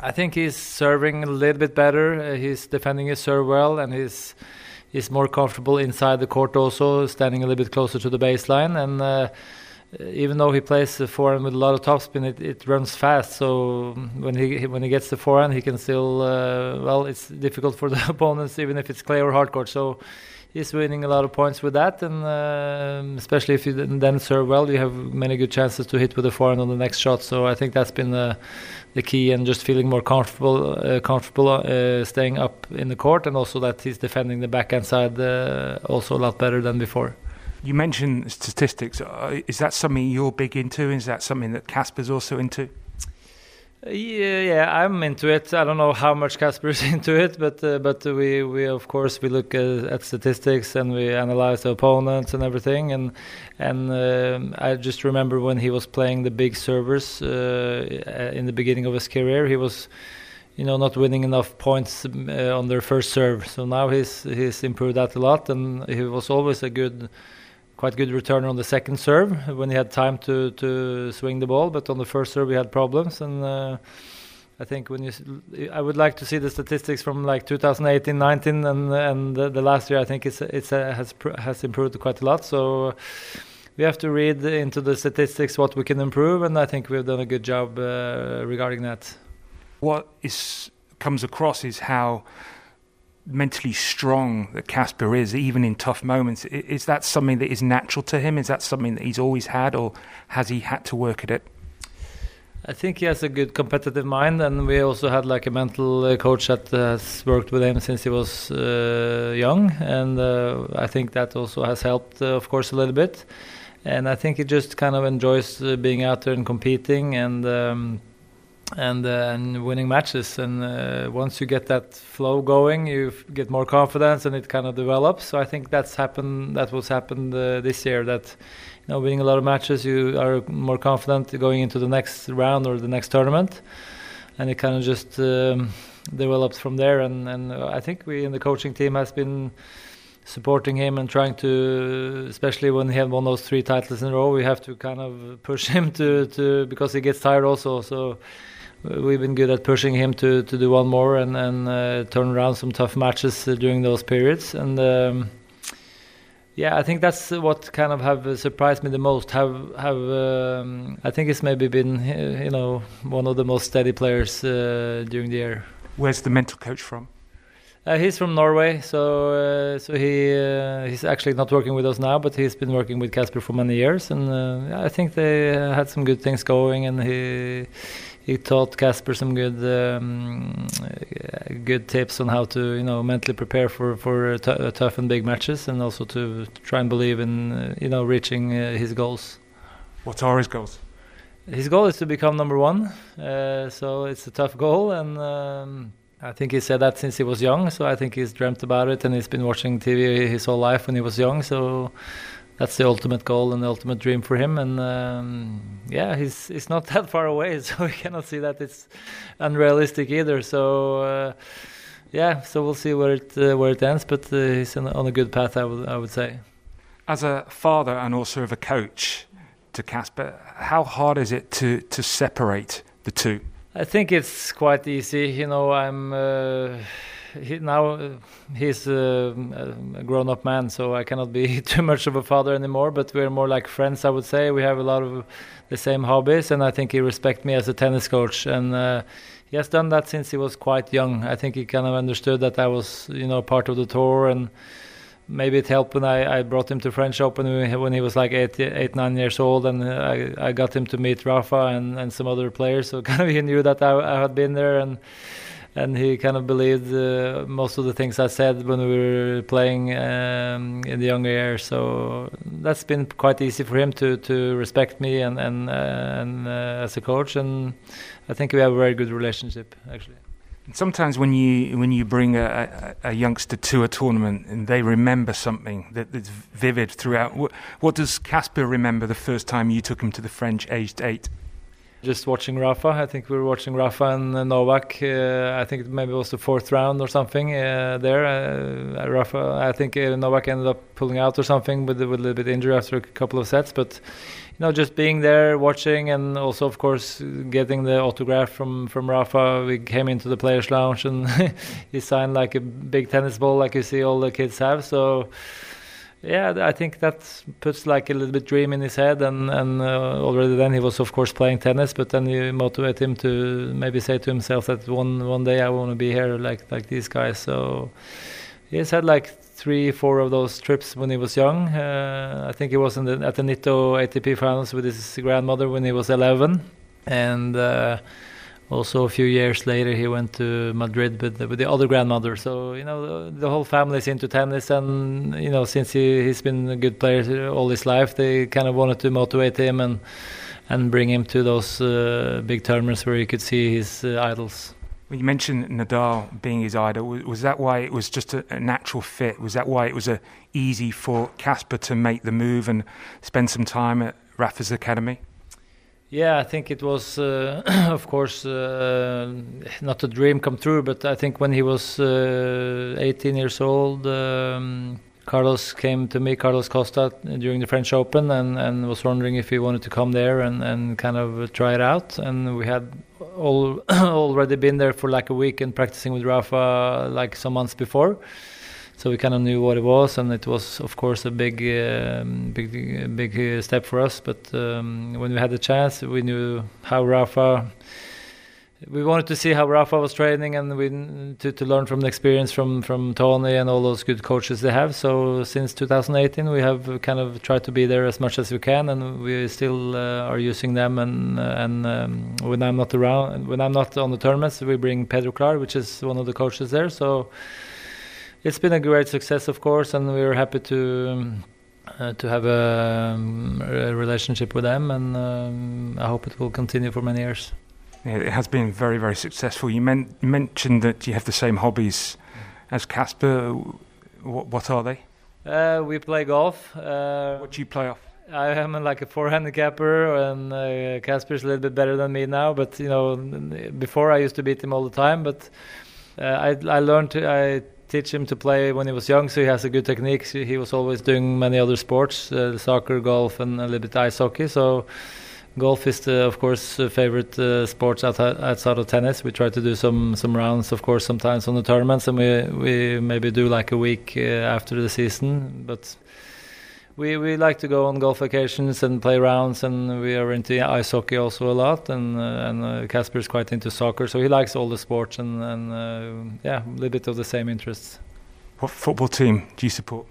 I think he's serving a little bit better. Uh, he's defending his serve well, and he's he's more comfortable inside the court also, standing a little bit closer to the baseline. And uh, even though he plays the forehand with a lot of topspin, it, it runs fast. So when he when he gets the forehand, he can still uh, well. It's difficult for the opponents, even if it's clay or hard court. So he's winning a lot of points with that, and uh, especially if you then serve well, you have many good chances to hit with the forehand on the next shot. So I think that's been the, the key, and just feeling more comfortable, uh, comfortable uh, staying up in the court, and also that he's defending the backhand side uh, also a lot better than before. You mentioned statistics. Uh, is that something you're big into? Is that something that Casper's also into? Yeah, yeah, I'm into it. I don't know how much Casper is into it, but uh, but we, we of course we look at, at, statistics and we analyze the opponents and everything. And and uh, I just remember when he was playing the big servers uh, in the beginning of his career, he was, you know, not winning enough points uh, on their first serve. So now he's he's improved that a lot, and he was always a good quite good return on the second serve when he had time to to swing the ball. But on the first serve, he had problems, and uh, I think when you, I would like to see the statistics from like 2018, 19, and and the, the last year. I think it's it's uh, has has improved quite a lot. So. We have to read into the statistics what we can improve, and I think we've done a good job uh, regarding that. What is comes across is how mentally strong that Casper is, even in tough moments. Is that something that is natural to him? Is that something that he's always had, or has he had to work at it? I think he has a good competitive mind, and we also had like a mental uh, coach that has worked with him since he was uh, young, and uh, I think that also has helped, uh, of course, a little bit. And I think he just kind of enjoys uh, being out there and competing, and um, and uh, and winning matches. And uh, once you get that flow going, you get more confidence, and it kind of develops. So I think that's happened. That was happened uh, this year. That you know, winning a lot of matches, you are more confident going into the next round or the next tournament, and it kind of just um, develops from there. And and I think we in the coaching team has been supporting him and trying to, especially when he had won those three titles in a row, we have to kind of push him to, to because he gets tired also. So we've been good at pushing him to, to do one more and, and uh, turn around some tough matches uh, during those periods. And um, yeah, I think that's what kind of have surprised me the most. Have have um, I think it's maybe been you know one of the most steady players uh, during the year. Where's the mental coach from? Uh, he's from Norway, so uh, so he uh, he's actually not working with us now, but he's been working with Casper for many years, and uh, I think they had some good things going, and he he taught Casper some good um, good tips on how to you know mentally prepare for for tough and big matches, and also to try and believe in uh, you know reaching uh, his goals. What are his goals? His goal is to become number one. Uh, so it's a tough goal, and um, I think he said that since he was young. So I think he's dreamt about it, and he's been watching TV his whole life when he was young. So that's the ultimate goal and the ultimate dream for him. And um, yeah, he's he's not that far away, so we cannot see that it's unrealistic either. So uh, yeah, so we'll see where it uh, where it ends. But uh, he's on, a good path, I would I would say. As a father and also of a coach to Casper, how hard is it to to separate the two? I think it's quite easy. You know, I'm uh, he, now uh, he's uh, a grown-up man, so I cannot be too much of a father anymore. But we're more like friends, I would say. We have a lot of the same hobbies, and I think he respects me as a tennis coach. And uh, he has done that since he was quite young. I think he kind of understood that I was, you know, part of the tour, and maybe it helped when I, I brought him to French Open when he was like eight, eight, nine years old, and I, I got him to meet Rafa and, and some other players. So kind of he knew that I, I had been there and and he kind of believed uh, most of the things I said when we were playing um, in the younger years. So that's been quite easy for him to to respect me and and uh, and uh, as a coach, and I think we have a very good relationship actually. Sometimes when you when you bring a, a, a youngster to a tournament and they remember something that, that's vivid throughout, what, what does Casper remember the first time you took him to the French, aged eight? Just watching Rafa. I think we were watching Rafa and uh, Novak. Uh, I think maybe it was the fourth round or something uh, there. Uh, Rafa, I think uh, Novak ended up pulling out or something with, with a little bit injury after a couple of sets. But you know, just being there, watching, and also, of course, getting the autograph from from Rafa. We came into the players' lounge, and he signed like a big tennis ball, like you see all the kids have. So, yeah, I think that puts like a little bit dream in his head, and and uh, already then he was, of course, playing tennis. But then you motivate him to maybe say to himself that one one day I want to be here like like these guys. So. He's had like three, four of those trips when he was young. Uh, I think he was the, at the Nitto ATP finals with his grandmother when he was 11, and uh, also a few years later he went to Madrid with the, with the other grandmother. So you know the, the whole family is into tennis, and you know since he he's been a good player all his life, they kind of wanted to motivate him and and bring him to those uh, big tournaments where he could see his uh, idols. Well, you mentioned Nadal being his idol. Was that why it was just a, a, natural fit? Was that why it was a easy for Casper to make the move and spend some time at Rafa's academy? Yeah, I think it was, uh, of course, uh, not a dream come true. But I think when he was uh, 18 years old, um, Carlos came to me, Carlos Costa, during the French Open, and, and was wondering if he wanted to come there and, and kind of try it out. And we had all already been there for like a week and practicing with Rafa like some months before. So we kind of knew what it was, and it was, of course, a big, uh, big, big step for us. But um, when we had the chance, we knew how Rafa we wanted to see how Rafa was training and we to, to learn from the experience from from Toni and all those good coaches they have. So since 2018, we have kind of tried to be there as much as we can, and we still uh, are using them. And and um, when I'm not around, when I'm not on the tournaments, we bring Pedro Clar, which is one of the coaches there. So it's been a great success, of course, and we're happy to. Um, uh, to have a, um, a, relationship with them, and um, I hope it will continue for many years it has been very, very successful. You men- mentioned that you have the same hobbies as Casper. What, what are they? Uh, we play golf. Uh, what do you play off? I am like a four handicapper, and uh, Casper's a little bit better than me now. But you know, before I used to beat him all the time. But uh, I, I learned to I teach him to play when he was young, so he has a good technique. He was always doing many other sports, uh, soccer, golf, and a little bit ice hockey. So golf is the, of course a favorite uh, sports outside of tennis. We try to do some some rounds, of course, sometimes on the tournaments, and we we maybe do like a week uh, after the season. But we we like to go on golf vacations and play rounds, and we are into ice hockey also a lot. And uh, and Casper is quite into soccer, so he likes all the sports and and uh, yeah, a little bit of the same interests. What football team do you support?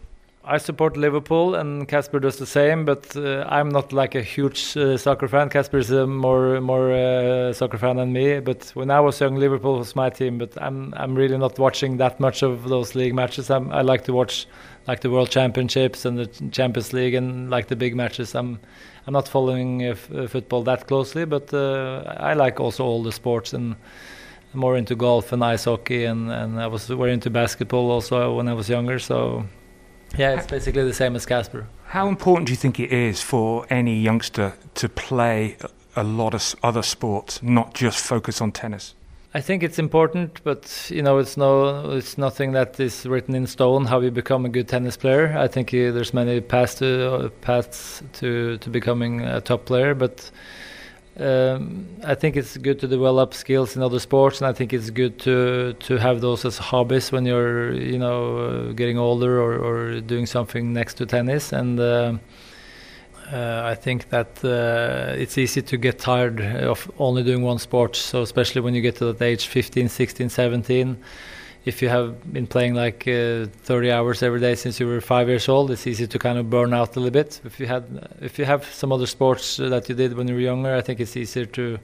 I support Liverpool, and Casper does the same. But uh, I'm not like a huge uh, soccer fan. Casper is a more more uh, soccer fan than me. But when I was young, Liverpool was my team. But I'm I'm really not watching that much of those league matches. I'm, i like to watch like the World Championships and the Champions League and like the big matches. I'm I'm not following uh, football that closely, but uh, I like also all the sports and more into golf and ice hockey and, and I was very into basketball also when I was younger. So yeah, it's basically the same as Casper. How important do you think it is for any youngster to play a lot of other sports, not just focus on tennis? I think it's important, but you know, it's no, it's nothing that is written in stone how you become a good tennis player. I think uh, there's many paths to uh, paths to to becoming a top player, but um, I think it's good to develop skills in other sports, and I think it's good to to have those as hobbies when you're you know uh, getting older or, or doing something next to tennis. And uh, uh, I think that uh, it's easy to get tired of only doing one sport. So especially when you get to that age, 15, 16, 17 if you have been playing like uh, 30 hours every day since you were five years old, it's easy to kind of burn out a little bit. If you had, if you have some other sports that you did when you were younger, I think it's easier to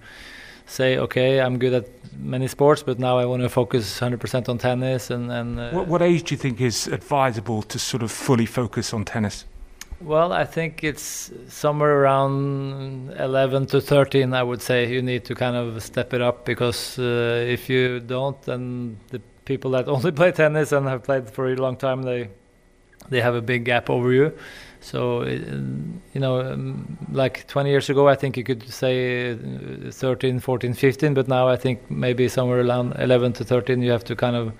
say, okay, I'm good at many sports, but now I want to focus 100% on tennis. And, and uh, what, what age do you think is advisable to sort of fully focus on tennis? Well, I think it's somewhere around 11 to 13. I would say you need to kind of step it up because uh, if you don't, then the people that only play tennis and have played for a long time, they they have a big gap over you. So, you know, um, like 20 years ago, I think you could say uh, 13, 14, 15, but now I think maybe somewhere around 11 to 13, you have to kind of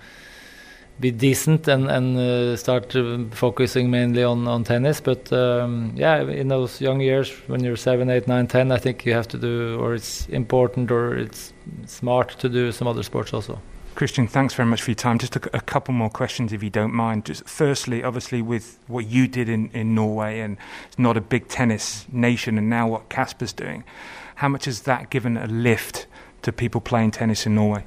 be decent and and uh, start focusing mainly on on tennis. But um, yeah, in those young years when you're 7 8 9 10 I think you have to do, or it's important, or it's smart to do some other sports also. Christian, thanks very much for your time. Just a, a, couple more questions, if you don't mind. Just firstly, obviously, with what you did in, in Norway, and it's not a big tennis nation, and now what Casper's doing, how much has that given a lift to people playing tennis in Norway?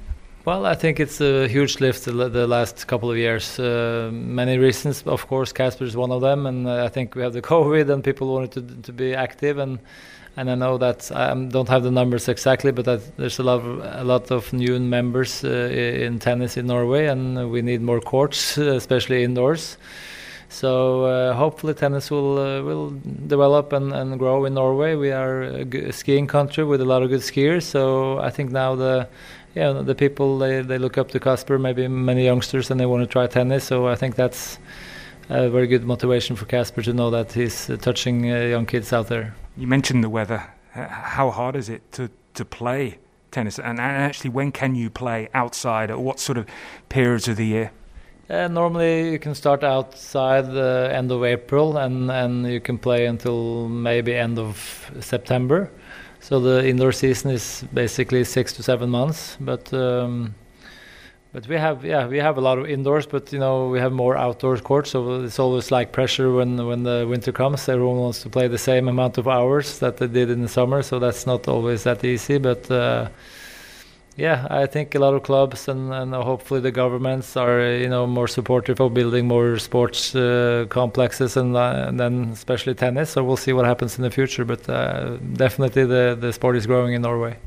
Well, I think it's a huge lift the last couple of years. Uh, many reasons, of course, Casper is one of them, and uh, I think we have the COVID, and people wanted to to be active and and I know that I don't have the numbers exactly, but there's a lot of, a lot of new members uh, in tennis in Norway, and we need more courts, especially indoors. So uh, hopefully tennis will uh, will develop and, and grow in Norway. We are a skiing country with a lot of good skiers, so I think now the yeah the people they, they look up to Casper, maybe many youngsters, and they want to try tennis. So I think that's a very good motivation for Casper to know that he's uh, touching uh, young kids out there. You mentioned the weather. How hard is it to, to play tennis? And actually, when can you play outside? At what sort of periods of the year? Uh, normally, you can start outside the end of April, and, and you can play until maybe end of September. So the indoor season is basically six to seven months. But um, but we have yeah we have a lot of indoors but you know we have more outdoor courts so it's always like pressure when when the winter comes everyone wants to play the same amount of hours that they did in the summer so that's not always that easy but uh, yeah i think a lot of clubs and, and hopefully the governments are you know more supportive of building more sports uh, complexes and, uh, and, then especially tennis. So we'll see what happens in the future but uh, definitely the the sport is growing in norway